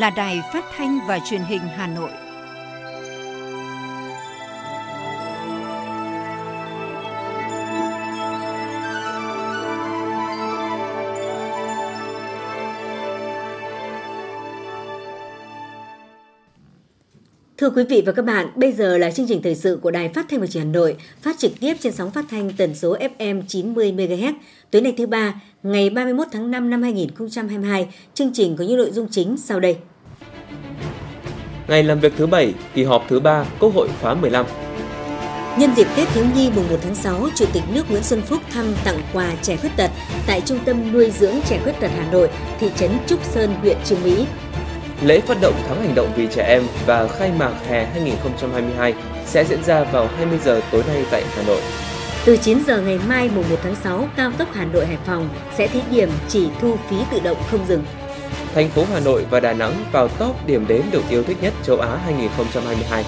là Đài Phát thanh và Truyền hình Hà Nội. Thưa quý vị và các bạn, bây giờ là chương trình thời sự của Đài Phát thanh và Truyền hình Hà Nội, phát trực tiếp trên sóng phát thanh tần số FM 90 MHz. Tối nay thứ ba, ngày 31 tháng 5 năm 2022, chương trình có những nội dung chính sau đây. Ngày làm việc thứ bảy, kỳ họp thứ ba, Quốc hội khóa 15. Nhân dịp Tết Thiếu Nhi mùng 1 tháng 6, Chủ tịch nước Nguyễn Xuân Phúc thăm tặng quà trẻ khuyết tật tại Trung tâm nuôi dưỡng trẻ khuyết tật Hà Nội, thị trấn Trúc Sơn, huyện Trương Mỹ. Lễ phát động tháng hành động vì trẻ em và khai mạc hè 2022 sẽ diễn ra vào 20 giờ tối nay tại Hà Nội. Từ 9 giờ ngày mai mùng 1 tháng 6, cao tốc Hà Nội Hải Phòng sẽ thí điểm chỉ thu phí tự động không dừng. Thành phố Hà Nội và Đà Nẵng vào top điểm đến được yêu thích nhất châu Á 2022.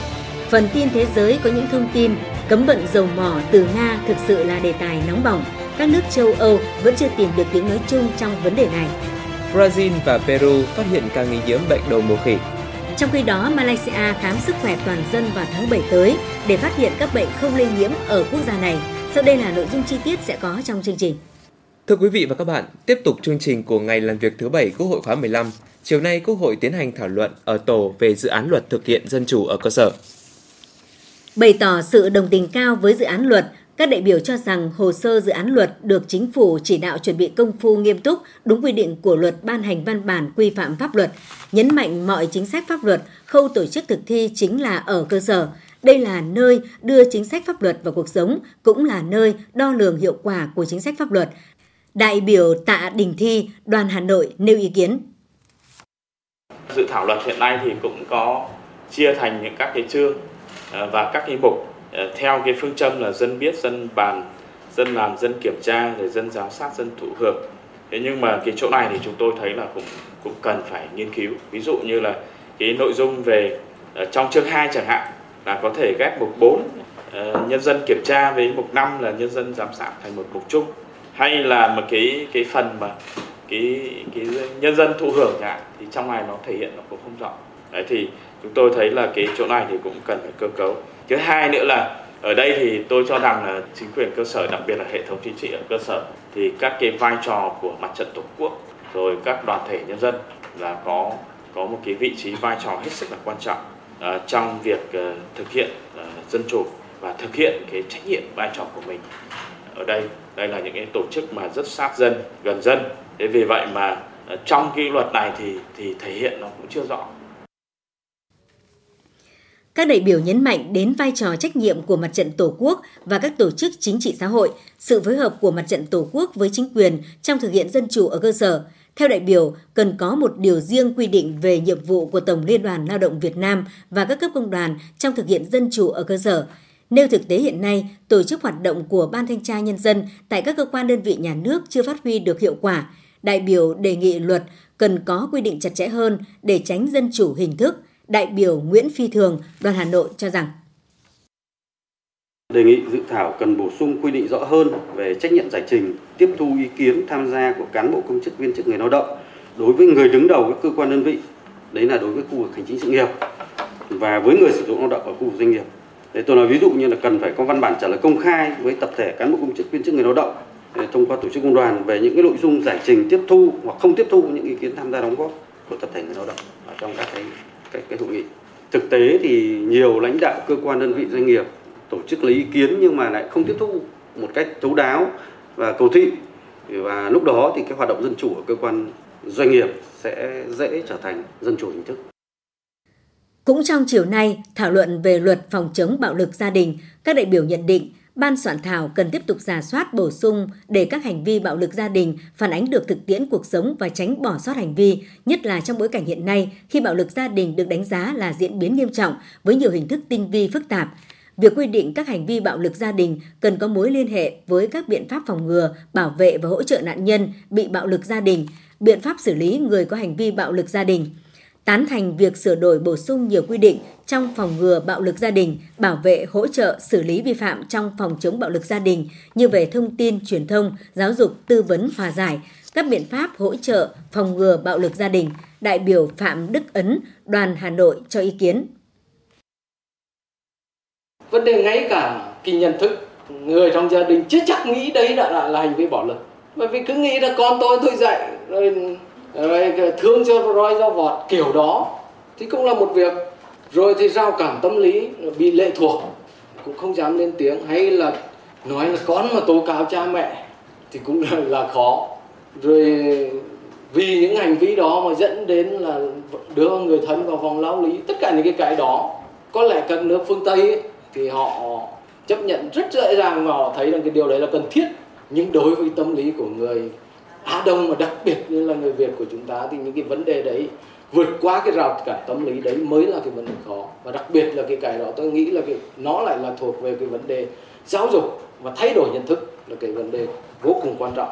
Phần tin thế giới có những thông tin cấm vận dầu mỏ từ Nga thực sự là đề tài nóng bỏng. Các nước châu Âu vẫn chưa tìm được tiếng nói chung trong vấn đề này. Brazil và Peru phát hiện ca nghi nhiễm bệnh đầu mùa khỉ. Trong khi đó, Malaysia khám sức khỏe toàn dân vào tháng 7 tới để phát hiện các bệnh không lây nhiễm ở quốc gia này. Sau đây là nội dung chi tiết sẽ có trong chương trình. Thưa quý vị và các bạn, tiếp tục chương trình của ngày làm việc thứ bảy Quốc hội khóa 15. Chiều nay Quốc hội tiến hành thảo luận ở tổ về dự án luật thực hiện dân chủ ở cơ sở. Bày tỏ sự đồng tình cao với dự án luật, các đại biểu cho rằng hồ sơ dự án luật được chính phủ chỉ đạo chuẩn bị công phu nghiêm túc, đúng quy định của luật ban hành văn bản quy phạm pháp luật, nhấn mạnh mọi chính sách pháp luật, khâu tổ chức thực thi chính là ở cơ sở. Đây là nơi đưa chính sách pháp luật vào cuộc sống, cũng là nơi đo lường hiệu quả của chính sách pháp luật. Đại biểu Tạ Đình Thi, đoàn Hà Nội nêu ý kiến. Dự thảo luật hiện nay thì cũng có chia thành những các cái chương ờ, và các cái mục ờ, theo cái phương châm là dân biết dân bàn dân làm dân kiểm tra rồi dân giám sát dân thụ hưởng. Thế nhưng mà cái chỗ này thì chúng tôi thấy là cũng cũng cần phải nghiên cứu. Ví dụ như là cái nội dung về ờ, trong chương 2 chẳng hạn là có thể ghép mục 4 nhân dân kiểm tra với mục 5 là nhân dân giám sát thành một mục chung hay là một cái cái phần mà cái cái nhân dân thụ hưởng chẳng thì trong này nó thể hiện nó cũng không rõ. Đấy thì chúng tôi thấy là cái chỗ này thì cũng cần phải cơ cấu. Thứ hai nữa là ở đây thì tôi cho rằng là chính quyền cơ sở đặc biệt là hệ thống chính trị ở cơ sở thì các cái vai trò của mặt trận tổ quốc rồi các đoàn thể nhân dân là có có một cái vị trí vai trò hết sức là quan trọng uh, trong việc uh, thực hiện uh, dân chủ và thực hiện cái trách nhiệm vai trò của mình ở đây đây là những cái tổ chức mà rất sát dân gần dân thế vì vậy mà ờ, trong cái luật này thì thì thể hiện nó cũng chưa rõ các đại biểu nhấn mạnh đến vai trò trách nhiệm của mặt trận Tổ quốc và các tổ chức chính trị xã hội, sự phối hợp của mặt trận Tổ quốc với chính quyền trong thực hiện dân chủ ở cơ sở. Theo đại biểu, cần có một điều riêng quy định về nhiệm vụ của Tổng Liên đoàn Lao động Việt Nam và các cấp công đoàn trong thực hiện dân chủ ở cơ sở. Nêu thực tế hiện nay, tổ chức hoạt động của Ban Thanh tra Nhân dân tại các cơ quan đơn vị nhà nước chưa phát huy được hiệu quả. Đại biểu đề nghị luật cần có quy định chặt chẽ hơn để tránh dân chủ hình thức – đại biểu Nguyễn Phi Thường, đoàn Hà Nội cho rằng Đề nghị dự thảo cần bổ sung quy định rõ hơn về trách nhiệm giải trình, tiếp thu ý kiến tham gia của cán bộ công chức viên chức người lao động đối với người đứng đầu các cơ quan đơn vị, đấy là đối với khu vực hành chính sự nghiệp và với người sử dụng lao động ở khu vực doanh nghiệp. Đấy, tôi nói ví dụ như là cần phải có văn bản trả lời công khai với tập thể cán bộ công chức viên chức người lao động thông qua tổ chức công đoàn về những cái nội dung giải trình tiếp thu hoặc không tiếp thu những ý kiến tham gia đóng góp của tập thể người lao động ở trong các cái cái, cái hội nghị thực tế thì nhiều lãnh đạo cơ quan đơn vị doanh nghiệp tổ chức lấy ý kiến nhưng mà lại không tiếp thu một cách thấu đáo và cầu thị và lúc đó thì cái hoạt động dân chủ ở cơ quan doanh nghiệp sẽ dễ trở thành dân chủ hình thức. Cũng trong chiều nay, thảo luận về luật phòng chống bạo lực gia đình, các đại biểu nhận định Ban soạn thảo cần tiếp tục giả soát bổ sung để các hành vi bạo lực gia đình phản ánh được thực tiễn cuộc sống và tránh bỏ sót hành vi, nhất là trong bối cảnh hiện nay khi bạo lực gia đình được đánh giá là diễn biến nghiêm trọng với nhiều hình thức tinh vi phức tạp. Việc quy định các hành vi bạo lực gia đình cần có mối liên hệ với các biện pháp phòng ngừa, bảo vệ và hỗ trợ nạn nhân bị bạo lực gia đình, biện pháp xử lý người có hành vi bạo lực gia đình – tán thành việc sửa đổi bổ sung nhiều quy định trong phòng ngừa bạo lực gia đình, bảo vệ, hỗ trợ, xử lý vi phạm trong phòng chống bạo lực gia đình như về thông tin, truyền thông, giáo dục, tư vấn, hòa giải, các biện pháp hỗ trợ phòng ngừa bạo lực gia đình. đại biểu Phạm Đức Ấn, đoàn Hà Nội cho ý kiến. Vấn đề ngay cả cái nhận thức người trong gia đình chưa chắc nghĩ đấy đã là, là hành vi bạo lực bởi vì cứ nghĩ là con tôi tôi dạy rồi, rồi thương cho roi dao vọt kiểu đó thì cũng là một việc. Rồi thì giao cảm tâm lý bị lệ thuộc cũng không dám lên tiếng. Hay là nói là con mà tố cáo cha mẹ thì cũng là, là khó. Rồi vì những hành vi đó mà dẫn đến là đưa người thân vào vòng lao lý tất cả những cái cái đó có lẽ các nước phương tây ấy, thì họ chấp nhận rất dễ dàng và họ thấy rằng cái điều đấy là cần thiết. Nhưng đối với tâm lý của người Á Đông mà đặc biệt như là người Việt của chúng ta thì những cái vấn đề đấy vượt qua cái rào cản tâm lý đấy mới là cái vấn đề khó. Và đặc biệt là cái cái đó tôi nghĩ là cái nó lại là thuộc về cái vấn đề giáo dục và thay đổi nhận thức là cái vấn đề vô cùng quan trọng.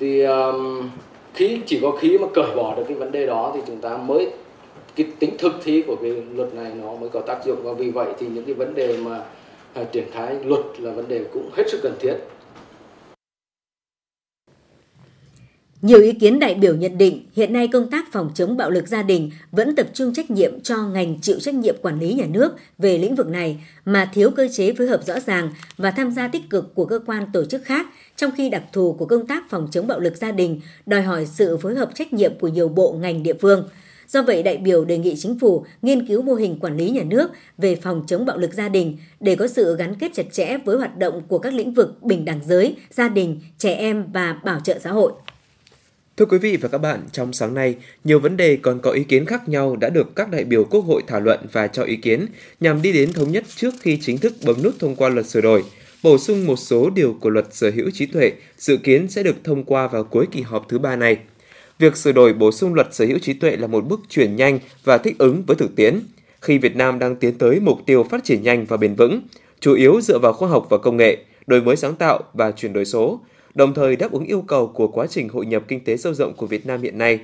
Thì um, khi chỉ có khi mà cởi bỏ được cái vấn đề đó thì chúng ta mới cái tính thực thi của cái luật này nó mới có tác dụng. Và vì vậy thì những cái vấn đề mà uh, triển khai luật là vấn đề cũng hết sức cần thiết. Nhiều ý kiến đại biểu nhận định hiện nay công tác phòng chống bạo lực gia đình vẫn tập trung trách nhiệm cho ngành chịu trách nhiệm quản lý nhà nước về lĩnh vực này mà thiếu cơ chế phối hợp rõ ràng và tham gia tích cực của cơ quan tổ chức khác, trong khi đặc thù của công tác phòng chống bạo lực gia đình đòi hỏi sự phối hợp trách nhiệm của nhiều bộ ngành địa phương. Do vậy, đại biểu đề nghị chính phủ nghiên cứu mô hình quản lý nhà nước về phòng chống bạo lực gia đình để có sự gắn kết chặt chẽ với hoạt động của các lĩnh vực bình đẳng giới, gia đình, trẻ em và bảo trợ xã hội. Thưa quý vị và các bạn, trong sáng nay, nhiều vấn đề còn có ý kiến khác nhau đã được các đại biểu Quốc hội thảo luận và cho ý kiến nhằm đi đến thống nhất trước khi chính thức bấm nút thông qua luật sửa đổi, bổ sung một số điều của luật sở hữu trí tuệ dự kiến sẽ được thông qua vào cuối kỳ họp thứ ba này. Việc sửa đổi bổ sung luật sở hữu trí tuệ là một bước chuyển nhanh và thích ứng với thực tiễn, khi Việt Nam đang tiến tới mục tiêu phát triển nhanh và bền vững, chủ yếu dựa vào khoa học và công nghệ, đổi mới sáng tạo và chuyển đổi số, đồng thời đáp ứng yêu cầu của quá trình hội nhập kinh tế sâu rộng của Việt Nam hiện nay.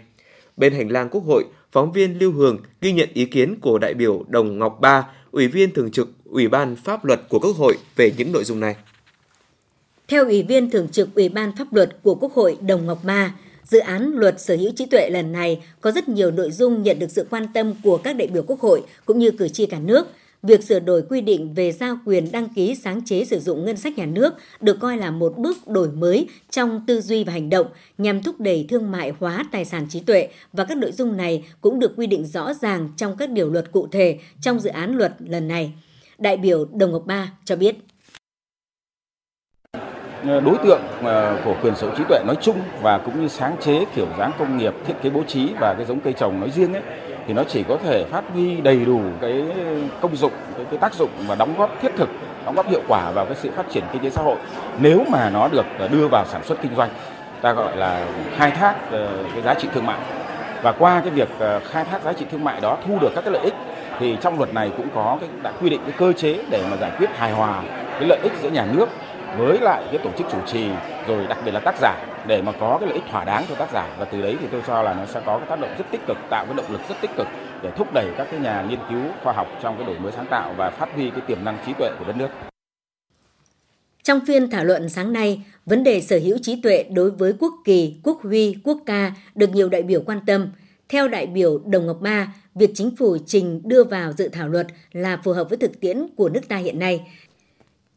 Bên hành lang Quốc hội, phóng viên Lưu Hường ghi nhận ý kiến của đại biểu Đồng Ngọc Ba, Ủy viên Thường trực Ủy ban Pháp luật của Quốc hội về những nội dung này. Theo Ủy viên Thường trực Ủy ban Pháp luật của Quốc hội Đồng Ngọc Ba, dự án luật sở hữu trí tuệ lần này có rất nhiều nội dung nhận được sự quan tâm của các đại biểu Quốc hội cũng như cử tri cả nước – việc sửa đổi quy định về giao quyền đăng ký sáng chế sử dụng ngân sách nhà nước được coi là một bước đổi mới trong tư duy và hành động nhằm thúc đẩy thương mại hóa tài sản trí tuệ và các nội dung này cũng được quy định rõ ràng trong các điều luật cụ thể trong dự án luật lần này. Đại biểu Đồng Ngọc Ba cho biết đối tượng à, của quyền sở hữu trí tuệ nói chung và cũng như sáng chế kiểu dáng công nghiệp, thiết kế bố trí và cái giống cây trồng nói riêng ấy thì nó chỉ có thể phát huy đầy đủ cái công dụng cái, cái tác dụng và đóng góp thiết thực đóng góp hiệu quả vào cái sự phát triển kinh tế xã hội. Nếu mà nó được ờ, đưa vào sản xuất kinh doanh ta gọi là khai thác ờ, cái giá trị thương mại. Và qua cái việc ờ, khai thác giá trị thương mại đó thu được các cái lợi ích thì trong luật này cũng có cái đã quy định cái cơ chế để mà giải quyết hài hòa cái lợi ích giữa nhà nước với lại cái tổ chức chủ trì rồi đặc biệt là tác giả để mà có cái lợi ích thỏa đáng cho tác giả và từ đấy thì tôi cho là nó sẽ có cái tác động rất tích cực tạo cái động lực rất tích cực để thúc đẩy các cái nhà nghiên cứu khoa học trong cái đổi mới sáng tạo và phát huy cái tiềm năng trí tuệ của đất nước. Trong phiên thảo luận sáng nay, vấn đề sở hữu trí tuệ đối với quốc kỳ, quốc huy, quốc ca được nhiều đại biểu quan tâm. Theo đại biểu Đồng Ngọc Ba, việc chính phủ trình đưa vào dự thảo luật là phù hợp với thực tiễn của nước ta hiện nay,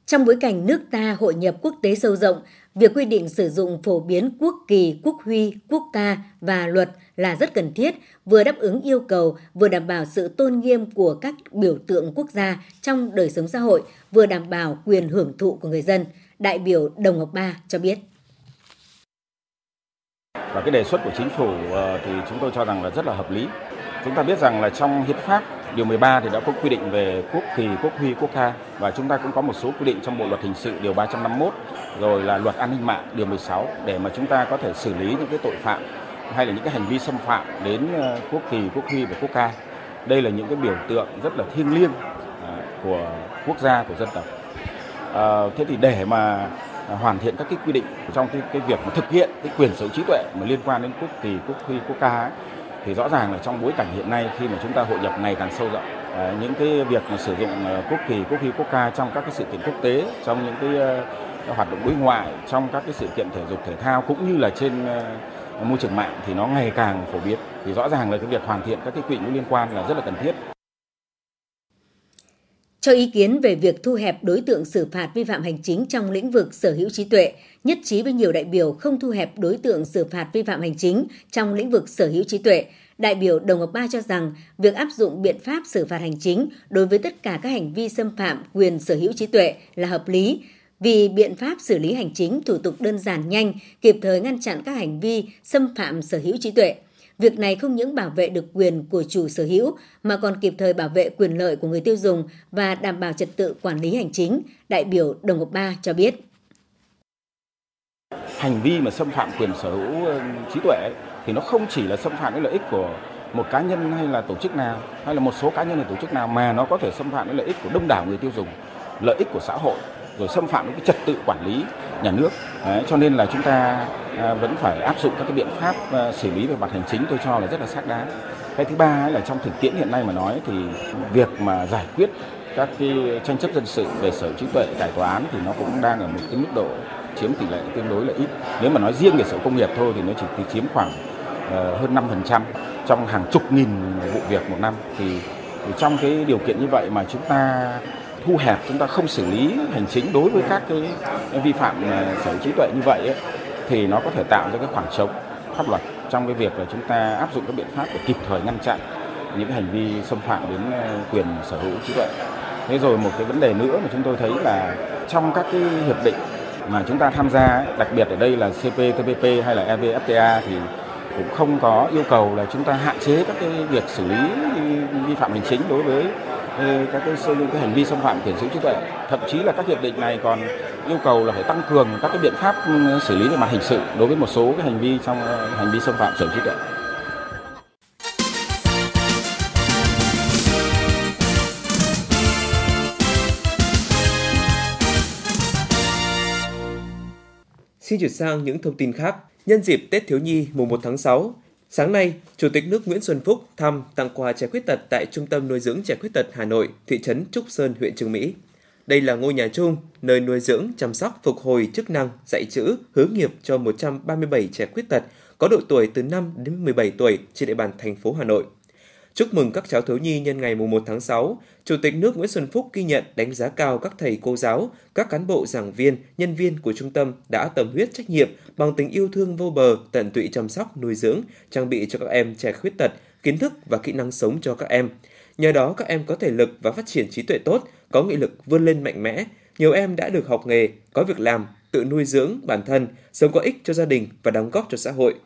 trong bối cảnh nước ta hội nhập quốc tế sâu rộng, việc quy định sử dụng phổ biến quốc kỳ, quốc huy, quốc ca và luật là rất cần thiết, vừa đáp ứng yêu cầu, vừa đảm bảo sự tôn nghiêm của các biểu tượng quốc gia trong đời sống xã hội, vừa đảm bảo quyền hưởng thụ của người dân. Đại biểu Đồng Ngọc Ba cho biết. Và cái đề xuất của chính phủ ờ, thì chúng tôi cho rằng là rất là hợp lý. Chúng ta biết rằng là trong hiến pháp Điều 13 thì đã có quy định về quốc kỳ, quốc huy, quốc ca và chúng ta cũng có một số quy định trong Bộ luật hình sự điều 351 rồi là luật an ninh mạng điều 16 để mà chúng ta có thể xử lý những cái tội phạm hay là những cái hành vi xâm phạm đến ờ, quốc kỳ, quốc huy và quốc ca. Đây là những cái biểu tượng rất là thiêng liêng à, của quốc gia của dân tộc. À, thế thì để mà hoàn thiện các cái quy định trong cái cái việc mà thực hiện cái quyền sở hữu trí tuệ mà liên quan đến quốc kỳ, quốc huy, quốc ca ấy, thì rõ ràng là trong bối cảnh hiện nay khi mà chúng ta hội nhập ngày càng sâu rộng à, những cái việc mà sử dụng à, quốc kỳ, quốc huy, quốc ca trong các cái sự kiện quốc tế, trong những cái à, hoạt động đối ngoại, trong các cái sự kiện thể dục, thể thao cũng như là trên môi trường mạng thì nó ngày càng phổ biến thì rõ ràng là cái việc hoàn thiện các cái quy định liên quan là rất là cần thiết. Cho ý kiến về việc thu hẹp đối tượng xử phạt vi phạm hành chính trong lĩnh vực sở hữu trí tuệ, nhất trí với nhiều đại biểu không thu hẹp đối tượng xử phạt vi phạm hành chính trong lĩnh vực sở hữu trí tuệ. Đại biểu Đồng Ngọc Ba cho rằng việc áp dụng biện pháp xử phạt hành chính đối với tất cả các hành vi xâm phạm quyền sở hữu trí tuệ là hợp lý, vì biện pháp xử lý hành chính thủ tục đơn giản nhanh, kịp thời ngăn chặn các hành vi xâm phạm sở hữu trí tuệ. Việc này không những bảo vệ được quyền của chủ sở hữu mà còn kịp thời bảo vệ quyền lợi của người tiêu dùng và đảm bảo trật tự quản lý hành chính, đại biểu Đồng Ngọc Ba cho biết. Hành vi mà xâm phạm quyền sở hữu ờ, trí tuệ thì nó không chỉ là xâm phạm đến lợi ích của một cá nhân hay là tổ chức nào hay là một số cá nhân hay tổ chức nào mà nó có thể xâm phạm đến lợi ích của đông đảo người tiêu dùng, lợi ích của xã hội rồi xâm phạm đến cái trật tự quản lý nhà nước. Đấy, cho nên là chúng ta à, vẫn phải áp dụng các cái biện pháp à, xử lý về mặt hành chính tôi cho là rất là xác đáng. Cái thứ ba là trong thực tiễn hiện nay mà nói thì việc mà giải quyết các cái tranh chấp dân sự về sở hữu trí tuệ tại tòa án thì nó cũng đang ở một cái mức độ chiếm tỷ lệ tương đối là ít. Nếu mà nói riêng về sở công nghiệp thôi thì nó chỉ chiếm khoảng ờ, hơn 5% trong hàng chục nghìn vụ việc một năm thì, thì trong cái điều kiện như vậy mà chúng ta thu hẹp chúng ta không xử lý hành chính đối với các cái vi phạm à, sở hữu trí tuệ như vậy ấy, thì nó có thể tạo ra cái khoảng trống pháp luật trong cái việc là chúng ta áp dụng các biện pháp để kịp thời ngăn chặn những cái hành vi xâm phạm đến à, quyền sở hữu trí tuệ. Thế rồi một cái vấn đề nữa mà chúng tôi thấy là trong các cái hiệp định mà chúng ta tham gia, đặc biệt ở đây là CPTPP hay là EVFTA thì cũng không có yêu cầu là chúng ta hạn chế các cái việc xử lý vi phạm hành chính đối với Ờ, các cái, cái hành vi xâm phạm quyền sở hữu trí tuệ thậm chí là các hiệp định này còn yêu cầu là phải tăng cường các cái biện pháp ừ, xử lý về mặt hình sự đối với một số cái hành vi trong ờ, hành vi xâm phạm sở hữu trí tuệ Xin chuyển sang những thông tin khác. Nhân dịp Tết Thiếu Nhi mùng 1 tháng 6, Sáng nay, Chủ tịch nước Nguyễn Xuân Phúc thăm tặng quà trẻ khuyết tật tại Trung tâm nuôi dưỡng trẻ khuyết tật Hà Nội, thị trấn Trúc Sơn, huyện Trường Mỹ. Đây là ngôi nhà chung, nơi nuôi dưỡng, chăm sóc, phục hồi chức năng, dạy chữ, hướng nghiệp cho 137 trẻ khuyết tật có độ tuổi từ 5 đến 17 tuổi trên địa bàn thành phố Hà Nội. Chúc mừng các cháu thiếu nhi nhân ngày 1 tháng 6, Chủ tịch nước Nguyễn Xuân Phúc ghi nhận đánh giá cao các thầy cô giáo, các cán bộ giảng viên, nhân viên của trung tâm đã tâm huyết trách nhiệm bằng tình yêu thương vô bờ, tận tụy chăm sóc, nuôi dưỡng, trang bị cho các em trẻ khuyết tật, kiến thức và kỹ năng sống cho các em. Nhờ đó các em có thể lực và phát triển trí tuệ tốt, có nghị lực vươn lên mạnh mẽ. Nhiều em đã được học nghề, có việc làm, tự nuôi dưỡng bản thân, sống có ích cho gia đình và đóng góp cho xã hội –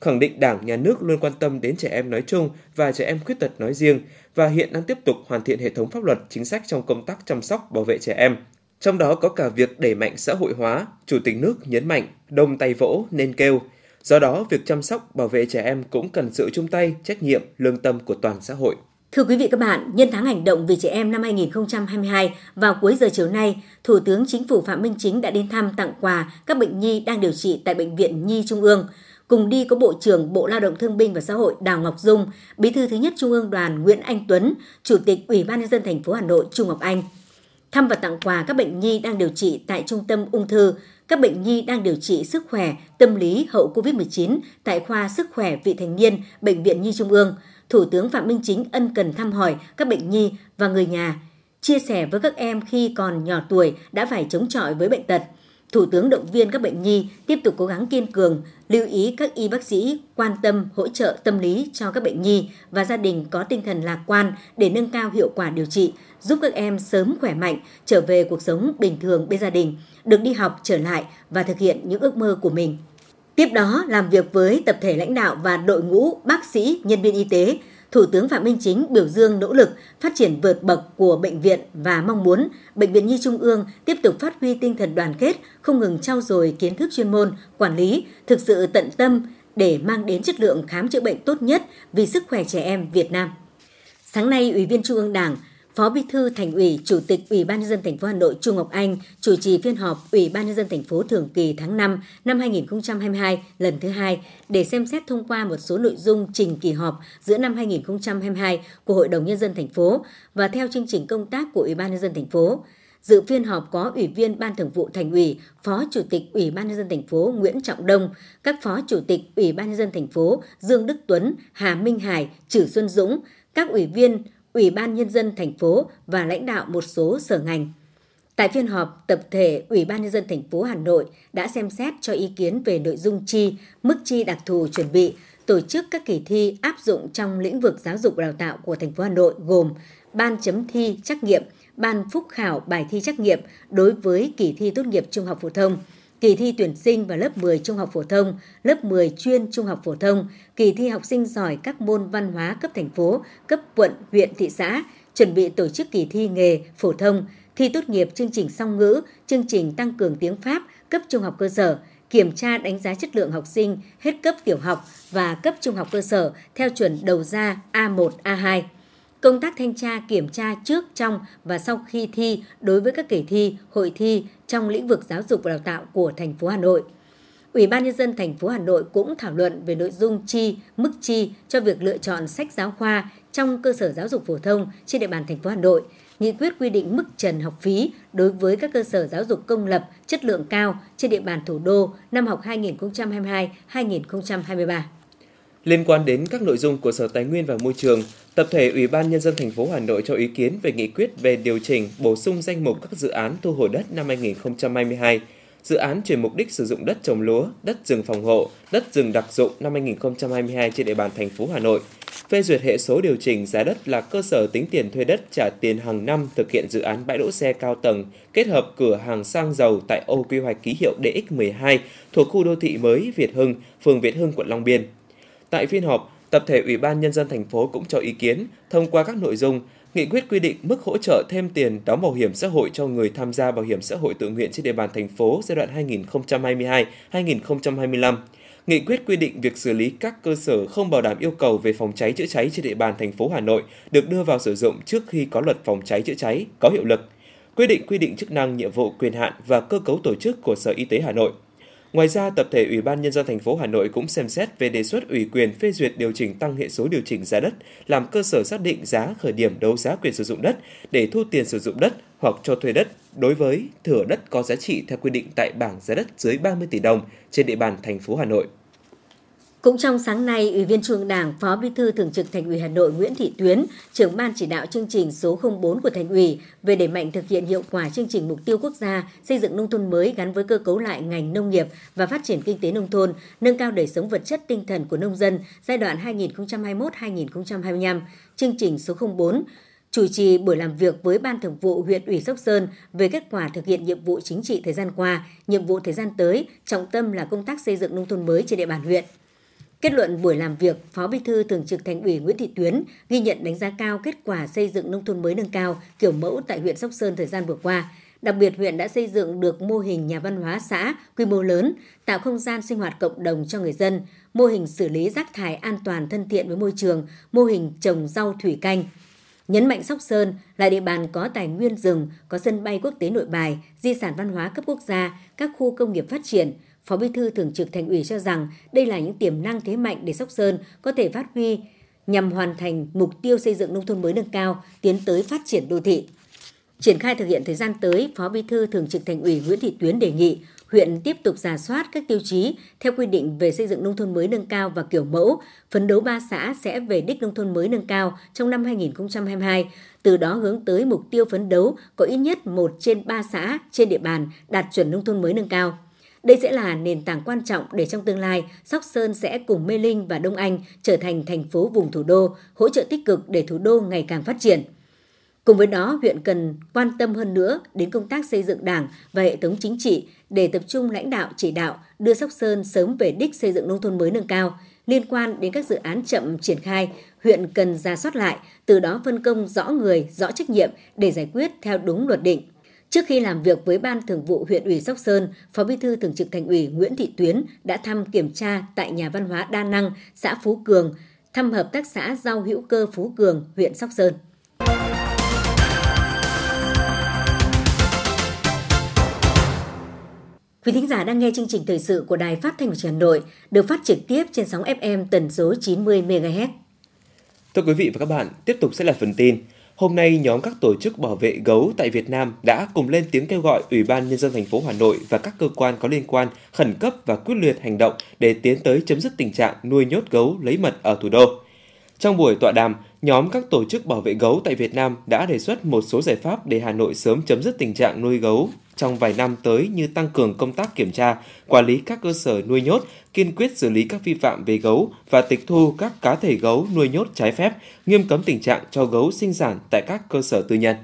khẳng định Đảng, Nhà nước luôn quan tâm đến trẻ em nói chung và trẻ em khuyết tật nói riêng và hiện đang tiếp tục hoàn thiện hệ thống pháp luật chính sách trong công tác chăm sóc bảo vệ trẻ em. Trong đó có cả việc đẩy mạnh xã hội hóa, Chủ tịch nước nhấn mạnh đông tay vỗ nên kêu. Do đó, việc chăm sóc bảo vệ trẻ em cũng cần sự chung tay, trách nhiệm, lương tâm của toàn xã hội. Thưa quý vị các bạn, nhân tháng hành động vì trẻ em năm 2022, vào cuối giờ chiều nay, Thủ tướng Chính phủ Phạm Minh Chính đã đến thăm tặng quà các bệnh nhi đang điều trị tại Bệnh viện Nhi Trung ương. Cùng đi có Bộ trưởng Bộ Lao động Thương binh và Xã hội Đào Ngọc Dung, Bí thư thứ nhất Trung ương Đoàn Nguyễn Anh Tuấn, Chủ tịch Ủy ban nhân dân thành phố Hà Nội Trung Ngọc Anh. Thăm và tặng quà các bệnh nhi đang điều trị tại Trung tâm Ung thư, các bệnh nhi đang điều trị sức khỏe, tâm lý hậu COVID-19 tại khoa sức khỏe vị thành niên Bệnh viện Nhi Trung ương. Thủ tướng Phạm Minh Chính ân cần thăm hỏi các bệnh nhi và người nhà, chia sẻ với các em khi còn nhỏ tuổi đã phải chống chọi với bệnh tật – Thủ tướng động viên các bệnh nhi tiếp tục cố gắng kiên cường, lưu ý các y bác sĩ quan tâm hỗ trợ tâm lý cho các bệnh nhi và gia đình có tinh thần lạc quan để nâng cao hiệu quả điều trị, giúp các em sớm khỏe mạnh, trở về cuộc sống bình thường bên gia đình, được đi học trở lại và thực hiện những ước mơ của mình. Tiếp đó, làm việc với tập thể lãnh đạo và đội ngũ bác sĩ, nhân viên y tế, Thủ tướng Phạm Minh Chính biểu dương nỗ lực phát triển vượt bậc của bệnh viện và mong muốn Bệnh viện Nhi Trung ương tiếp tục phát huy tinh thần đoàn kết, không ngừng trau dồi kiến thức chuyên môn, quản lý, thực sự tận tâm để mang đến chất lượng khám chữa bệnh tốt nhất vì sức khỏe trẻ em Việt Nam. Sáng nay, Ủy viên Trung ương Đảng, Phó Bí thư Thành ủy, Chủ tịch Ủy ban nhân dân thành phố Hà Nội Trung Ngọc Anh chủ trì phiên họp Ủy ban nhân dân thành phố thường kỳ tháng 5 năm 2022 lần thứ hai để xem xét thông qua một số nội dung trình kỳ họp giữa năm 2022 của Hội đồng nhân dân thành phố và theo chương trình công tác của Ủy ban nhân dân thành phố. Dự phiên họp có Ủy viên Ban Thường vụ Thành ủy, Phó Chủ tịch Ủy ban nhân dân thành phố Nguyễn Trọng Đông, các Phó Chủ tịch Ủy ban nhân dân thành phố Dương Đức Tuấn, Hà Minh Hải, Trử Xuân Dũng, các ủy viên Ủy ban nhân dân thành phố và lãnh đạo một số sở ngành. Tại phiên họp, tập thể Ủy ban nhân dân thành phố Hà Nội đã xem xét cho ý kiến về nội dung chi, mức chi đặc thù chuẩn bị tổ chức các kỳ thi áp dụng trong lĩnh vực giáo dục đào tạo của thành phố Hà Nội gồm ban chấm thi trắc nghiệm, ban phúc khảo bài thi trắc nghiệm đối với kỳ thi tốt nghiệp trung học phổ thông, kỳ thi tuyển sinh vào lớp 10 trung học phổ thông, lớp 10 chuyên trung học phổ thông, kỳ thi học sinh giỏi các môn văn hóa cấp thành phố, cấp quận, huyện, thị xã, chuẩn bị tổ chức kỳ thi nghề phổ thông, thi tốt nghiệp chương trình song ngữ, chương trình tăng cường tiếng Pháp cấp trung học cơ sở, kiểm tra đánh giá chất lượng học sinh hết cấp tiểu học và cấp trung học cơ sở theo chuẩn đầu ra A1, A2 công tác thanh tra kiểm tra trước, trong và sau khi thi đối với các kỳ thi, hội thi trong lĩnh vực giáo dục và đào tạo của thành phố Hà Nội. Ủy ban nhân dân thành phố Hà Nội cũng thảo luận về nội dung chi, mức chi cho việc lựa chọn sách giáo khoa trong cơ sở giáo dục phổ thông trên địa bàn thành phố Hà Nội, nghị quyết quy định mức trần học phí đối với các cơ sở giáo dục công lập chất lượng cao trên địa bàn thủ đô năm học 2022-2023. Liên quan đến các nội dung của Sở Tài nguyên và Môi trường, tập thể Ủy ban nhân dân thành phố Hà Nội cho ý kiến về nghị quyết về điều chỉnh bổ sung danh mục các dự án thu hồi đất năm 2022, dự án chuyển mục đích sử dụng đất trồng lúa, đất rừng phòng hộ, đất rừng đặc dụng năm 2022 trên địa bàn thành phố Hà Nội. Phê duyệt hệ số điều chỉnh giá đất là cơ sở tính tiền thuê đất trả tiền hàng năm thực hiện dự án bãi đỗ xe cao tầng kết hợp cửa hàng xăng dầu tại ô quy hoạch ký hiệu DX12 thuộc khu đô thị mới Việt Hưng, phường Việt Hưng, quận Long Biên. Tại phiên họp, tập thể Ủy ban Nhân dân thành phố cũng cho ý kiến thông qua các nội dung Nghị quyết quy định mức hỗ trợ thêm tiền đóng bảo hiểm xã hội cho người tham gia bảo hiểm xã hội tự nguyện trên địa bàn thành phố giai đoạn 2022-2025. Nghị quyết quy định việc xử lý các cơ sở không bảo đảm yêu cầu về phòng cháy chữa cháy trên địa bàn thành phố Hà Nội được đưa vào sử dụng trước khi có luật phòng cháy chữa cháy có hiệu lực. Quy định quy định chức năng, nhiệm vụ, quyền hạn và cơ cấu tổ chức của Sở Y tế Hà Nội – Ngoài ra, tập thể Ủy ban nhân dân thành phố Hà Nội cũng xem xét về đề xuất ủy quyền phê duyệt điều chỉnh tăng hệ số điều chỉnh giá đất làm cơ sở xác định giá khởi điểm đấu giá quyền sử dụng đất để thu tiền sử dụng đất hoặc cho thuê đất đối với thửa đất có giá trị theo quy định tại bảng giá đất dưới 30 tỷ đồng trên địa bàn thành phố Hà Nội. Cũng trong sáng nay, Ủy viên Trung Đảng, Phó Bí thư Thường trực Thành ủy Hà Nội Nguyễn Thị Tuyến, trưởng ban chỉ đạo chương trình số 04 của Thành ủy về đẩy mạnh thực hiện hiệu quả chương trình mục tiêu quốc gia xây dựng nông thôn mới gắn với cơ cấu lại ngành nông nghiệp và phát triển kinh tế nông thôn, nâng cao đời sống vật chất tinh thần của nông dân giai đoạn 2021-2025, chương trình số 04 chủ trì buổi làm việc với Ban Thường vụ huyện ủy Sóc Sơn về kết quả thực hiện nhiệm vụ chính trị thời gian qua, nhiệm vụ thời gian tới, trọng tâm là công tác xây dựng nông thôn mới trên địa bàn huyện. Kết luận buổi làm việc, Phó Bí thư Thường trực Thành ủy Nguyễn Thị Tuyến ghi nhận đánh giá cao kết quả xây dựng nông thôn mới nâng cao kiểu mẫu tại huyện Sóc Sơn thời gian vừa qua. Đặc biệt huyện đã xây dựng được mô hình nhà văn hóa xã quy mô lớn, tạo không gian sinh hoạt cộng đồng cho người dân, mô hình xử lý rác thải an toàn thân thiện với môi trường, mô hình trồng rau thủy canh. Nhấn mạnh Sóc Sơn là địa bàn có tài nguyên rừng, có sân bay quốc tế nội bài, di sản văn hóa cấp quốc gia, các khu công nghiệp phát triển – Phó Bí thư Thường trực Thành ủy cho rằng đây là những tiềm năng thế mạnh để Sóc Sơn có thể phát huy nhằm hoàn thành mục tiêu xây dựng nông thôn mới nâng cao, tiến tới phát triển đô thị. Triển khai thực hiện thời gian tới, Phó Bí thư Thường trực Thành ủy Nguyễn Thị Tuyến đề nghị huyện tiếp tục giả soát các tiêu chí theo quy định về xây dựng nông thôn mới nâng cao và kiểu mẫu, phấn đấu ba xã sẽ về đích nông thôn mới nâng cao trong năm 2022, từ đó hướng tới mục tiêu phấn đấu có ít nhất một trên ba xã trên địa bàn đạt chuẩn nông thôn mới nâng cao. Đây sẽ là nền tảng quan trọng để trong tương lai, Sóc Sơn sẽ cùng Mê Linh và Đông Anh trở thành thành phố vùng thủ đô, hỗ trợ tích cực để thủ đô ngày càng phát triển. Cùng với đó, huyện cần quan tâm hơn nữa đến công tác xây dựng đảng và hệ thống chính trị để tập trung lãnh đạo chỉ đạo đưa Sóc Sơn sớm về đích xây dựng nông thôn mới nâng cao. Liên quan đến các dự án chậm triển khai, huyện cần ra soát lại, từ đó phân công rõ người, rõ trách nhiệm để giải quyết theo đúng luật định. Trước khi làm việc với Ban Thường vụ huyện ủy Sóc Sơn, Phó Bí thư Thường trực Thành ủy Nguyễn Thị Tuyến đã thăm kiểm tra tại nhà văn hóa Đa Năng, xã Phú Cường, thăm hợp tác xã rau hữu cơ Phú Cường, huyện Sóc Sơn. Quý thính giả đang nghe chương trình thời sự của Đài Phát thanh và Truyền hình Nội được phát trực tiếp trên sóng FM tần số 90 MHz. Thưa quý vị và các bạn, tiếp tục sẽ là phần tin. Hôm nay, nhóm các tổ chức bảo vệ gấu tại Việt Nam đã cùng lên tiếng kêu gọi Ủy ban nhân dân thành phố Hà Nội và các cơ quan có liên quan khẩn cấp và quyết liệt hành động để tiến tới chấm dứt tình trạng nuôi nhốt gấu lấy mật ở thủ đô. Trong buổi tọa đàm, nhóm các tổ chức bảo vệ gấu tại Việt Nam đã đề xuất một số giải pháp để Hà Nội sớm chấm dứt tình trạng nuôi gấu trong vài năm tới như tăng cường công tác kiểm tra, quản lý các cơ sở nuôi nhốt, kiên quyết xử lý các vi phạm về gấu và tịch thu các cá thể gấu nuôi nhốt trái phép, nghiêm cấm tình trạng cho gấu sinh sản tại các cơ sở tư nhân.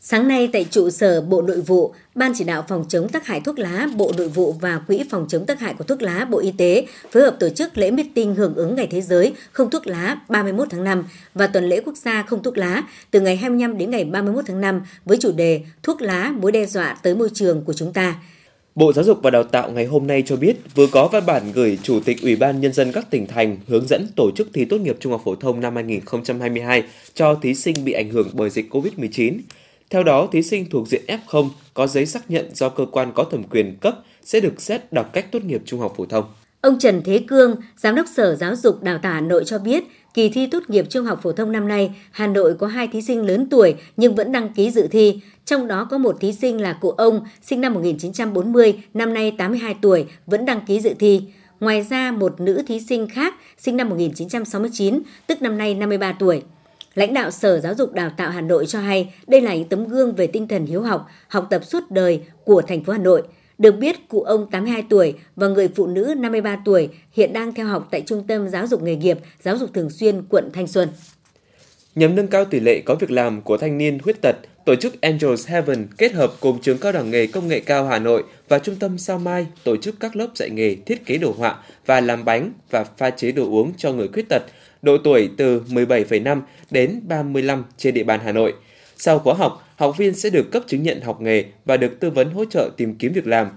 Sáng nay tại trụ sở Bộ Nội vụ, Ban chỉ đạo phòng chống tác hại thuốc lá, Bộ Nội vụ và Quỹ phòng chống tác hại của thuốc lá, Bộ Y tế phối hợp tổ chức lễ meeting hưởng ứng Ngày Thế giới không thuốc lá 31 tháng 5 và tuần lễ quốc gia không thuốc lá từ ngày 25 đến ngày 31 tháng 5 với chủ đề Thuốc lá mối đe dọa tới môi trường của chúng ta. Bộ Giáo dục và Đào tạo ngày hôm nay cho biết vừa có văn bản gửi Chủ tịch Ủy ban Nhân dân các tỉnh thành hướng dẫn tổ chức thi tốt nghiệp trung học phổ thông năm 2022 cho thí sinh bị ảnh hưởng bởi dịch COVID-19. Theo đó, thí sinh thuộc diện F0 có giấy xác nhận do cơ quan có thẩm quyền cấp sẽ được xét đặc cách tốt nghiệp trung học phổ thông. Ông Trần Thế Cương, Giám đốc Sở Giáo dục Đào tạo Hà Nội cho biết, kỳ thi tốt nghiệp trung học phổ thông năm nay, Hà Nội có hai thí sinh lớn tuổi nhưng vẫn đăng ký dự thi. Trong đó có một thí sinh là cụ ông, sinh năm 1940, năm nay 82 tuổi, vẫn đăng ký dự thi. Ngoài ra, một nữ thí sinh khác, sinh năm 1969, tức năm nay 53 tuổi. Lãnh đạo Sở Giáo dục Đào tạo Hà Nội cho hay đây là những tấm gương về tinh thần hiếu học, học tập suốt đời của thành phố Hà Nội. Được biết, cụ ông 82 tuổi và người phụ nữ 53 tuổi hiện đang theo học tại Trung tâm Giáo dục Nghề nghiệp, Giáo dục Thường xuyên, quận Thanh Xuân. Nhằm nâng cao tỷ lệ có việc làm của thanh niên khuyết tật, tổ chức Angels Heaven kết hợp cùng trường cao đẳng nghề công nghệ cao Hà Nội và trung tâm Sao Mai tổ chức các lớp dạy nghề thiết kế đồ họa và làm bánh và pha chế đồ uống cho người khuyết tật độ tuổi từ 17,5 đến 35 trên địa bàn Hà Nội. Sau khóa học, học viên sẽ được cấp chứng nhận học nghề và được tư vấn hỗ trợ tìm kiếm việc làm.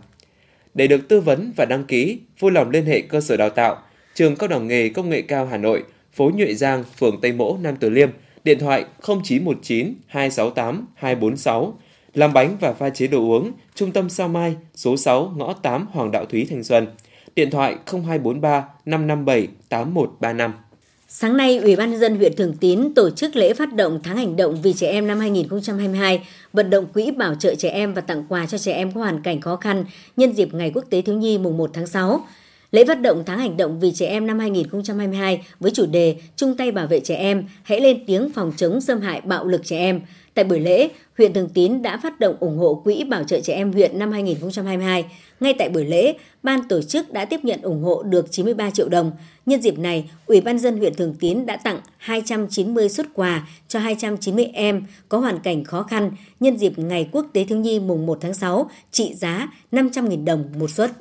Để được tư vấn và đăng ký, vui lòng liên hệ cơ sở đào tạo, trường cao đẳng nghề công nghệ cao Hà Nội, phố Nhuệ Giang, phường Tây Mỗ, Nam Từ Liêm, điện thoại 0919 268 246, làm bánh và pha chế đồ uống, trung tâm Sao Mai, số 6, ngõ 8 Hoàng Đạo Thúy, Thành Xuân, điện thoại 0243 557 8135. Sáng nay, Ủy ban nhân dân huyện Thường Tín tổ chức lễ phát động tháng hành động vì trẻ em năm 2022, vận động quỹ bảo trợ trẻ em và tặng quà cho trẻ em có hoàn cảnh khó khăn nhân dịp Ngày Quốc tế thiếu nhi mùng 1 tháng 6. Lễ phát động tháng hành động vì trẻ em năm 2022 với chủ đề Chung tay bảo vệ trẻ em, hãy lên tiếng phòng chống xâm hại bạo lực trẻ em. Tại buổi lễ, huyện Thường Tín đã phát động ủng hộ Quỹ Bảo trợ Trẻ Em huyện năm 2022. Ngay tại buổi lễ, ban tổ chức đã tiếp nhận ủng hộ được 93 triệu đồng. Nhân dịp này, Ủy ban dân huyện Thường Tín đã tặng 290 xuất quà cho 290 em có hoàn cảnh khó khăn nhân dịp Ngày Quốc tế Thiếu nhi mùng 1 tháng 6 trị giá 500.000 đồng một suất.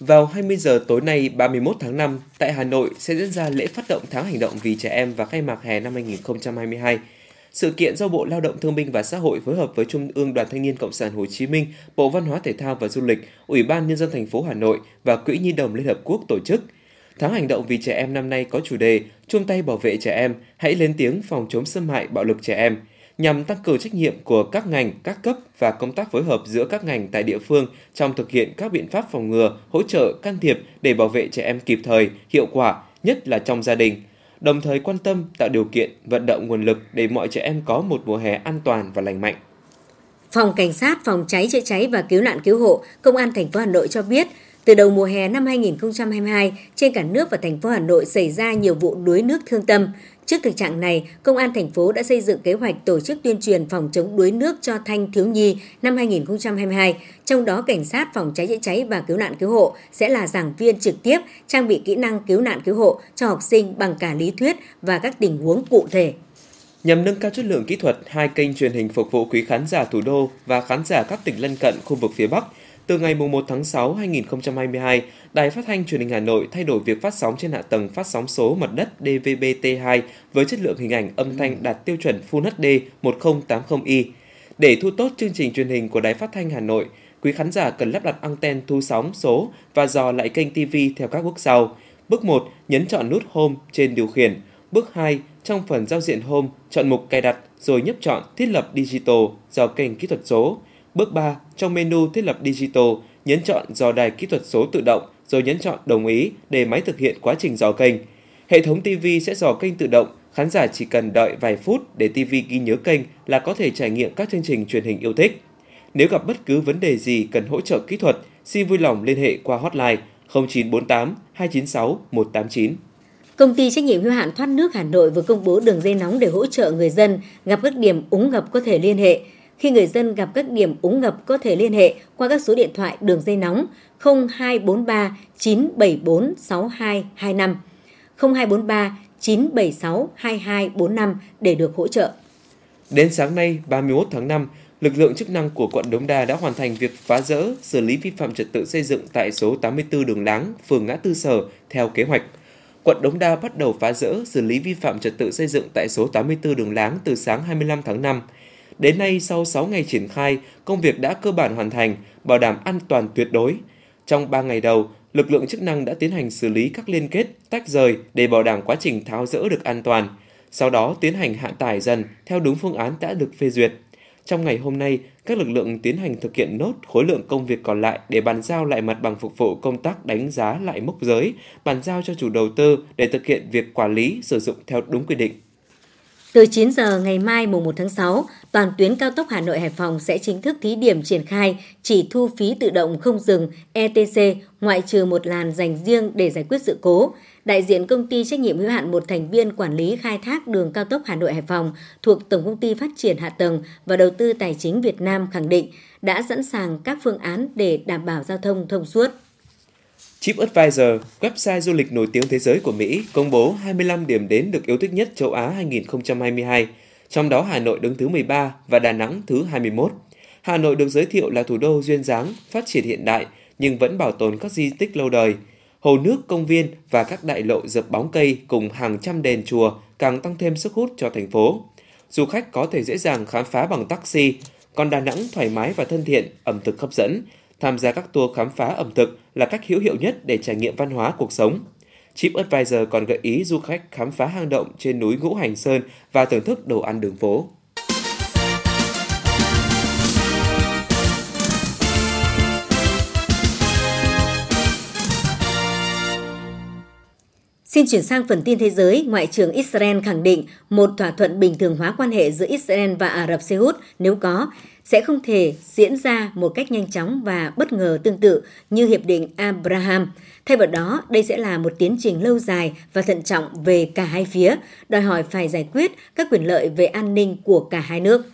Vào 20 giờ tối nay 31 tháng 5, tại Hà Nội sẽ diễn ra lễ phát động tháng hành động vì trẻ em và khai mạc hè năm 2022. Sự kiện do Bộ Lao động Thương binh và Xã hội phối hợp với Trung ương Đoàn Thanh niên Cộng sản Hồ Chí Minh, Bộ Văn hóa Thể thao và Du lịch, Ủy ban Nhân dân thành phố Hà Nội và Quỹ Nhi đồng Liên Hợp Quốc tổ chức. Tháng hành động vì trẻ em năm nay có chủ đề chung tay bảo vệ trẻ em, hãy lên tiếng phòng chống xâm hại bạo lực trẻ em nhằm tăng cường trách nhiệm của các ngành, các cấp và công tác phối hợp giữa các ngành tại địa phương trong thực hiện các biện pháp phòng ngừa, hỗ trợ, can thiệp để bảo vệ trẻ em kịp thời, hiệu quả, nhất là trong gia đình – đồng thời quan tâm tạo điều kiện vận động nguồn lực để mọi trẻ em có một mùa hè an toàn và lành mạnh. Phòng Cảnh sát Phòng cháy chữa cháy và Cứu nạn Cứu hộ Công an thành phố Hà Nội cho biết, từ đầu mùa hè năm 2022, trên cả nước và thành phố Hà Nội xảy ra nhiều vụ đuối nước thương tâm. Trước thực trạng này, Công an thành phố đã xây dựng kế hoạch tổ chức tuyên truyền phòng chống đuối nước cho thanh thiếu nhi năm 2022, trong đó cảnh sát phòng cháy chữa cháy và cứu nạn cứu hộ sẽ là giảng viên trực tiếp trang bị kỹ năng cứu nạn cứu hộ cho học sinh bằng cả lý thuyết và các tình huống cụ thể. Nhằm nâng cao chất lượng kỹ thuật, hai kênh truyền hình phục vụ quý khán giả thủ đô và khán giả các tỉnh lân cận khu vực phía Bắc – từ ngày 1 tháng 6 2022, Đài Phát thanh Truyền hình Hà Nội thay đổi việc phát sóng trên hạ tầng phát sóng số mặt đất DVB-T2 với chất lượng hình ảnh âm thanh đạt tiêu chuẩn Full HD 1080i. Để thu tốt chương trình truyền hình của Đài Phát thanh Hà Nội, quý khán giả cần lắp đặt anten thu sóng số và dò lại kênh TV theo các bước sau. Bước 1, nhấn chọn nút Home trên điều khiển. Bước 2, trong phần giao diện Home, chọn mục cài đặt rồi nhấp chọn thiết lập Digital dò kênh kỹ thuật số. Bước 3, trong menu thiết lập Digital, nhấn chọn dò đài kỹ thuật số tự động rồi nhấn chọn đồng ý để máy thực hiện quá trình dò kênh. Hệ thống TV sẽ dò kênh tự động, Khán giả chỉ cần đợi vài phút để TV ghi nhớ kênh là có thể trải nghiệm các chương trình truyền hình yêu thích. Nếu gặp bất cứ vấn đề gì cần hỗ trợ kỹ thuật, xin vui lòng liên hệ qua hotline 0948 296 189. Công ty trách nhiệm hữu hạn thoát nước Hà Nội vừa công bố đường dây nóng để hỗ trợ người dân gặp các điểm úng ngập có thể liên hệ. Khi người dân gặp các điểm úng ngập có thể liên hệ qua các số điện thoại đường dây nóng 0243 974 6225, 0243 976 2245 để được hỗ trợ. Đến sáng nay, 31 tháng 5, lực lượng chức năng của quận Đống Đa đã hoàn thành việc phá rỡ, xử lý vi phạm trật tự xây dựng tại số 84 đường Láng, phường Ngã Tư Sở theo kế hoạch. Quận Đống Đa bắt đầu phá rỡ, xử lý vi phạm trật tự xây dựng tại số 84 đường Láng từ sáng 25 tháng 5. Đến nay, sau 6 ngày triển khai, công việc đã cơ bản hoàn thành, bảo đảm an toàn tuyệt đối. Trong 3 ngày đầu, lực lượng chức năng đã tiến hành xử lý các liên kết, tách rời để bảo đảm quá trình tháo rỡ được an toàn. Sau đó tiến hành hạ tải dần theo đúng phương án đã được phê duyệt. Trong ngày hôm nay, các lực lượng tiến hành thực hiện nốt khối lượng công việc còn lại để bàn giao lại mặt bằng phục vụ công tác đánh giá lại mốc giới, bàn giao cho chủ đầu tư để thực hiện việc quản lý sử dụng theo đúng quy định. Từ 9 giờ ngày mai mùng 1 tháng 6, toàn tuyến cao tốc Hà Nội Hải Phòng sẽ chính thức thí điểm triển khai chỉ thu phí tự động không dừng ETC ngoại trừ một làn dành riêng để giải quyết sự cố. Đại diện công ty trách nhiệm hữu hạn một thành viên quản lý khai thác đường cao tốc Hà Nội Hải Phòng thuộc Tổng công ty Phát triển Hạ tầng và Đầu tư Tài chính Việt Nam khẳng định đã sẵn sàng các phương án để đảm bảo giao thông thông suốt. TripAdvisor, website du lịch nổi tiếng thế giới của Mỹ, công bố 25 điểm đến được yêu thích nhất châu Á 2022, trong đó Hà Nội đứng thứ 13 và Đà Nẵng thứ 21. Hà Nội được giới thiệu là thủ đô duyên dáng, phát triển hiện đại nhưng vẫn bảo tồn các di tích lâu đời. Hồ nước, công viên và các đại lộ dập bóng cây cùng hàng trăm đền chùa càng tăng thêm sức hút cho thành phố. Du khách có thể dễ dàng khám phá bằng taxi, còn Đà Nẵng thoải mái và thân thiện, ẩm thực hấp dẫn, Tham gia các tour khám phá ẩm thực là cách hữu hiệu nhất để trải nghiệm văn hóa cuộc sống. TripAdvisor còn gợi ý du khách khám phá hang động trên núi Ngũ Hành Sơn và thưởng thức đồ ăn đường phố. Xin chuyển sang phần tin thế giới, Ngoại trưởng Israel khẳng định một thỏa thuận bình thường hóa quan hệ giữa Israel và Ả Rập Xê Út nếu có sẽ không thể diễn ra một cách nhanh chóng và bất ngờ tương tự như Hiệp định Abraham. Thay vào đó, đây sẽ là một tiến trình lâu dài và thận trọng về cả hai phía, đòi hỏi phải giải quyết các quyền lợi về an ninh của cả hai nước.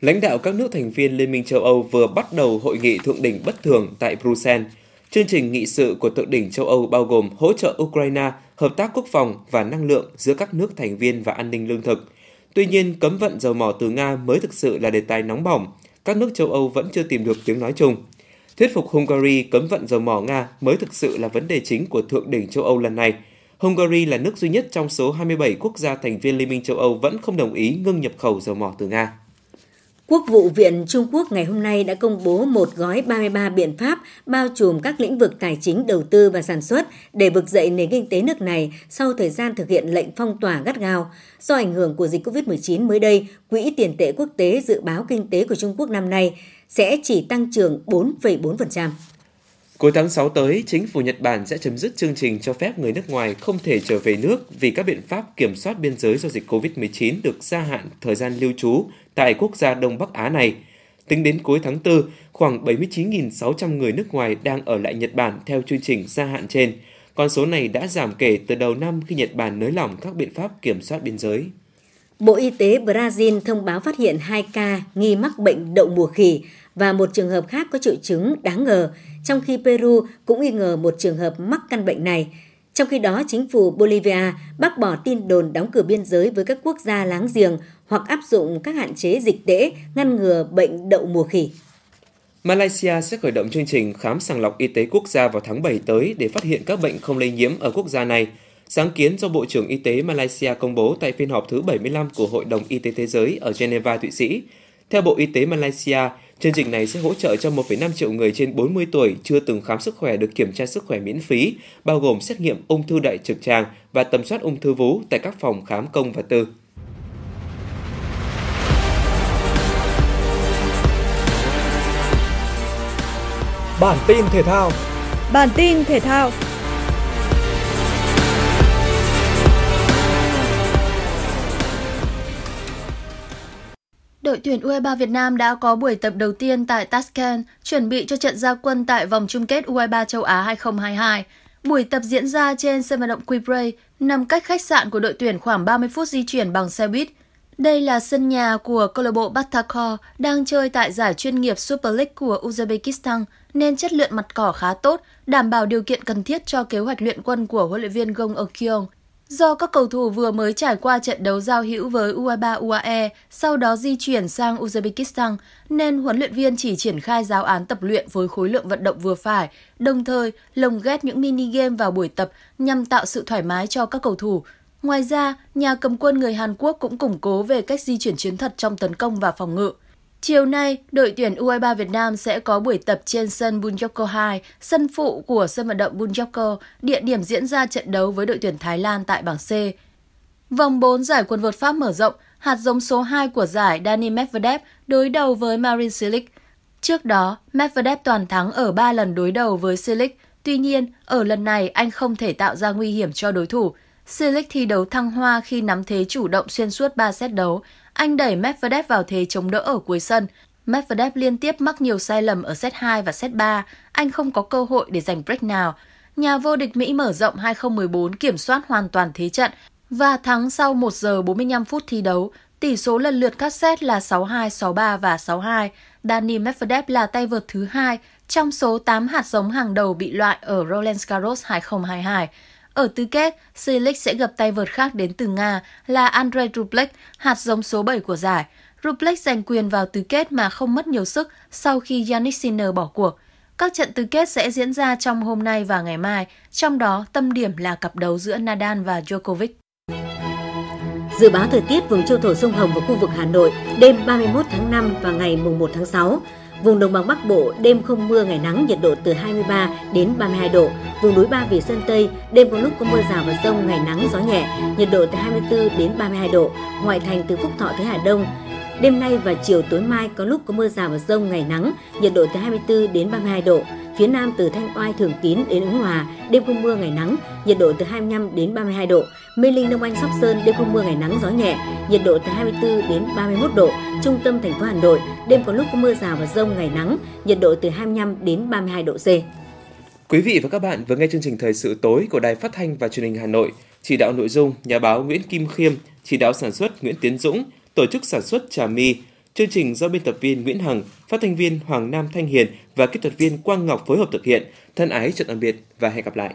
Lãnh đạo các nước thành viên Liên minh châu Âu vừa bắt đầu hội nghị thượng đỉnh bất thường tại Bruxelles. Chương trình nghị sự của thượng đỉnh châu Âu bao gồm hỗ trợ Ukraine, hợp tác quốc phòng và năng lượng giữa các nước thành viên và an ninh lương thực. Tuy nhiên, cấm vận dầu mỏ từ Nga mới thực sự là đề tài nóng bỏng các nước châu Âu vẫn chưa tìm được tiếng nói chung. Thuyết phục Hungary cấm vận dầu mỏ Nga mới thực sự là vấn đề chính của Thượng đỉnh châu Âu lần này. Hungary là nước duy nhất trong số 27 quốc gia thành viên Liên minh châu Âu vẫn không đồng ý ngưng nhập khẩu dầu mỏ từ Nga. Quốc vụ viện Trung Quốc ngày hôm nay đã công bố một gói 33 biện pháp bao trùm các lĩnh vực tài chính, đầu tư và sản xuất để vực dậy nền kinh tế nước này sau thời gian thực hiện lệnh phong tỏa gắt gao. Do ảnh hưởng của dịch COVID-19 mới đây, Quỹ tiền tệ quốc tế dự báo kinh tế của Trung Quốc năm nay sẽ chỉ tăng trưởng 4,4%. Cuối tháng 6 tới, chính phủ Nhật Bản sẽ chấm dứt chương trình cho phép người nước ngoài không thể trở về nước vì các biện pháp kiểm soát biên giới do dịch COVID-19 được gia hạn thời gian lưu trú tại quốc gia Đông Bắc Á này. Tính đến cuối tháng 4, khoảng 79.600 người nước ngoài đang ở lại Nhật Bản theo chương trình gia hạn trên. Con số này đã giảm kể từ đầu năm khi Nhật Bản nới lỏng các biện pháp kiểm soát biên giới. Bộ Y tế Brazil thông báo phát hiện 2 ca nghi mắc bệnh đậu mùa khỉ và một trường hợp khác có triệu chứng đáng ngờ, trong khi Peru cũng nghi ngờ một trường hợp mắc căn bệnh này. Trong khi đó, chính phủ Bolivia bác bỏ tin đồn đóng cửa biên giới với các quốc gia láng giềng hoặc áp dụng các hạn chế dịch tễ ngăn ngừa bệnh đậu mùa khỉ. Malaysia sẽ khởi động chương trình khám sàng lọc y tế quốc gia vào tháng 7 tới để phát hiện các bệnh không lây nhiễm ở quốc gia này. Sáng kiến do Bộ trưởng Y tế Malaysia công bố tại phiên họp thứ 75 của Hội đồng Y tế Thế giới ở Geneva, Thụy Sĩ. Theo Bộ Y tế Malaysia, chương trình này sẽ hỗ trợ cho 1,5 triệu người trên 40 tuổi chưa từng khám sức khỏe được kiểm tra sức khỏe miễn phí, bao gồm xét nghiệm ung thư đại trực tràng và tầm soát ung thư vú tại các phòng khám công và tư. Bản tin thể thao. Bản tin thể thao. Đội tuyển U23 Việt Nam đã có buổi tập đầu tiên tại Tashkent, chuẩn bị cho trận gia quân tại vòng chung kết U23 châu Á 2022. Buổi tập diễn ra trên sân vận động Quibrey, nằm cách khách sạn của đội tuyển khoảng 30 phút di chuyển bằng xe buýt. Đây là sân nhà của câu lạc bộ Batakor đang chơi tại giải chuyên nghiệp Super League của Uzbekistan nên chất lượng mặt cỏ khá tốt, đảm bảo điều kiện cần thiết cho kế hoạch luyện quân của huấn luyện viên Gong Ekyong. Do các cầu thủ vừa mới trải qua trận đấu giao hữu với U23 UAE, sau đó di chuyển sang Uzbekistan, nên huấn luyện viên chỉ triển khai giáo án tập luyện với khối lượng vận động vừa phải, đồng thời lồng ghép những mini game vào buổi tập nhằm tạo sự thoải mái cho các cầu thủ. Ngoài ra, nhà cầm quân người Hàn Quốc cũng củng cố về cách di chuyển chiến thuật trong tấn công và phòng ngự. Chiều nay, đội tuyển U23 Việt Nam sẽ có buổi tập trên sân Bunjoko 2, sân phụ của sân vận động Bunjoko, địa điểm diễn ra trận đấu với đội tuyển Thái Lan tại bảng C. Vòng 4 giải quần vợt Pháp mở rộng, hạt giống số 2 của giải Dani Medvedev đối đầu với Marin Cilic. Trước đó, Medvedev toàn thắng ở 3 lần đối đầu với Cilic, tuy nhiên, ở lần này anh không thể tạo ra nguy hiểm cho đối thủ. Cilic thi đấu thăng hoa khi nắm thế chủ động xuyên suốt 3 set đấu, anh đẩy Medvedev vào thế chống đỡ ở cuối sân. Medvedev liên tiếp mắc nhiều sai lầm ở set 2 và set 3, anh không có cơ hội để giành break nào. Nhà vô địch Mỹ mở rộng 2014 kiểm soát hoàn toàn thế trận và thắng sau 1 giờ 45 phút thi đấu. Tỷ số lần lượt các set là 6-2, 6-3 và 6-2. Dani Medvedev là tay vợt thứ hai trong số 8 hạt giống hàng đầu bị loại ở Roland Garros 2022. Ở tứ kết, Silic sẽ gặp tay vợt khác đến từ Nga là Andrei Rublev, hạt giống số 7 của giải. Rublev giành quyền vào tứ kết mà không mất nhiều sức sau khi Yannick Sinner bỏ cuộc. Các trận tứ kết sẽ diễn ra trong hôm nay và ngày mai, trong đó tâm điểm là cặp đấu giữa Nadal và Djokovic. Dự báo thời tiết vùng châu thổ sông Hồng và khu vực Hà Nội đêm 31 tháng 5 và ngày mùng 1 tháng 6. Vùng đồng bằng Bắc Bộ đêm không mưa ngày nắng nhiệt độ từ 23 đến 32 độ. Vùng núi Ba Vì Sơn Tây đêm có lúc có mưa rào và rông ngày nắng gió nhẹ, nhiệt độ từ 24 đến 32 độ. Ngoại thành từ Phúc Thọ tới Hà Đông Đêm nay và chiều tối mai có lúc có mưa rào và rông ngày nắng, nhiệt độ từ 24 đến 32 độ. Phía Nam từ Thanh Oai Thường Tín đến Ứng Hòa, đêm không mưa ngày nắng, nhiệt độ từ 25 đến 32 độ. Mê Linh Đông Anh Sóc Sơn đêm không mưa ngày nắng gió nhẹ, nhiệt độ từ 24 đến 31 độ. Trung tâm thành phố Hà Nội đêm có lúc có mưa rào và rông ngày nắng, nhiệt độ từ 25 đến 32 độ C. Quý vị và các bạn vừa nghe chương trình thời sự tối của Đài Phát thanh và Truyền hình Hà Nội. Chỉ đạo nội dung nhà báo Nguyễn Kim Khiêm, chỉ đạo sản xuất Nguyễn Tiến Dũng, tổ chức sản xuất Trà My. Chương trình do biên tập viên Nguyễn Hằng, phát thanh viên Hoàng Nam Thanh Hiền và kỹ thuật viên Quang Ngọc phối hợp thực hiện. Thân ái chào tạm biệt và hẹn gặp lại.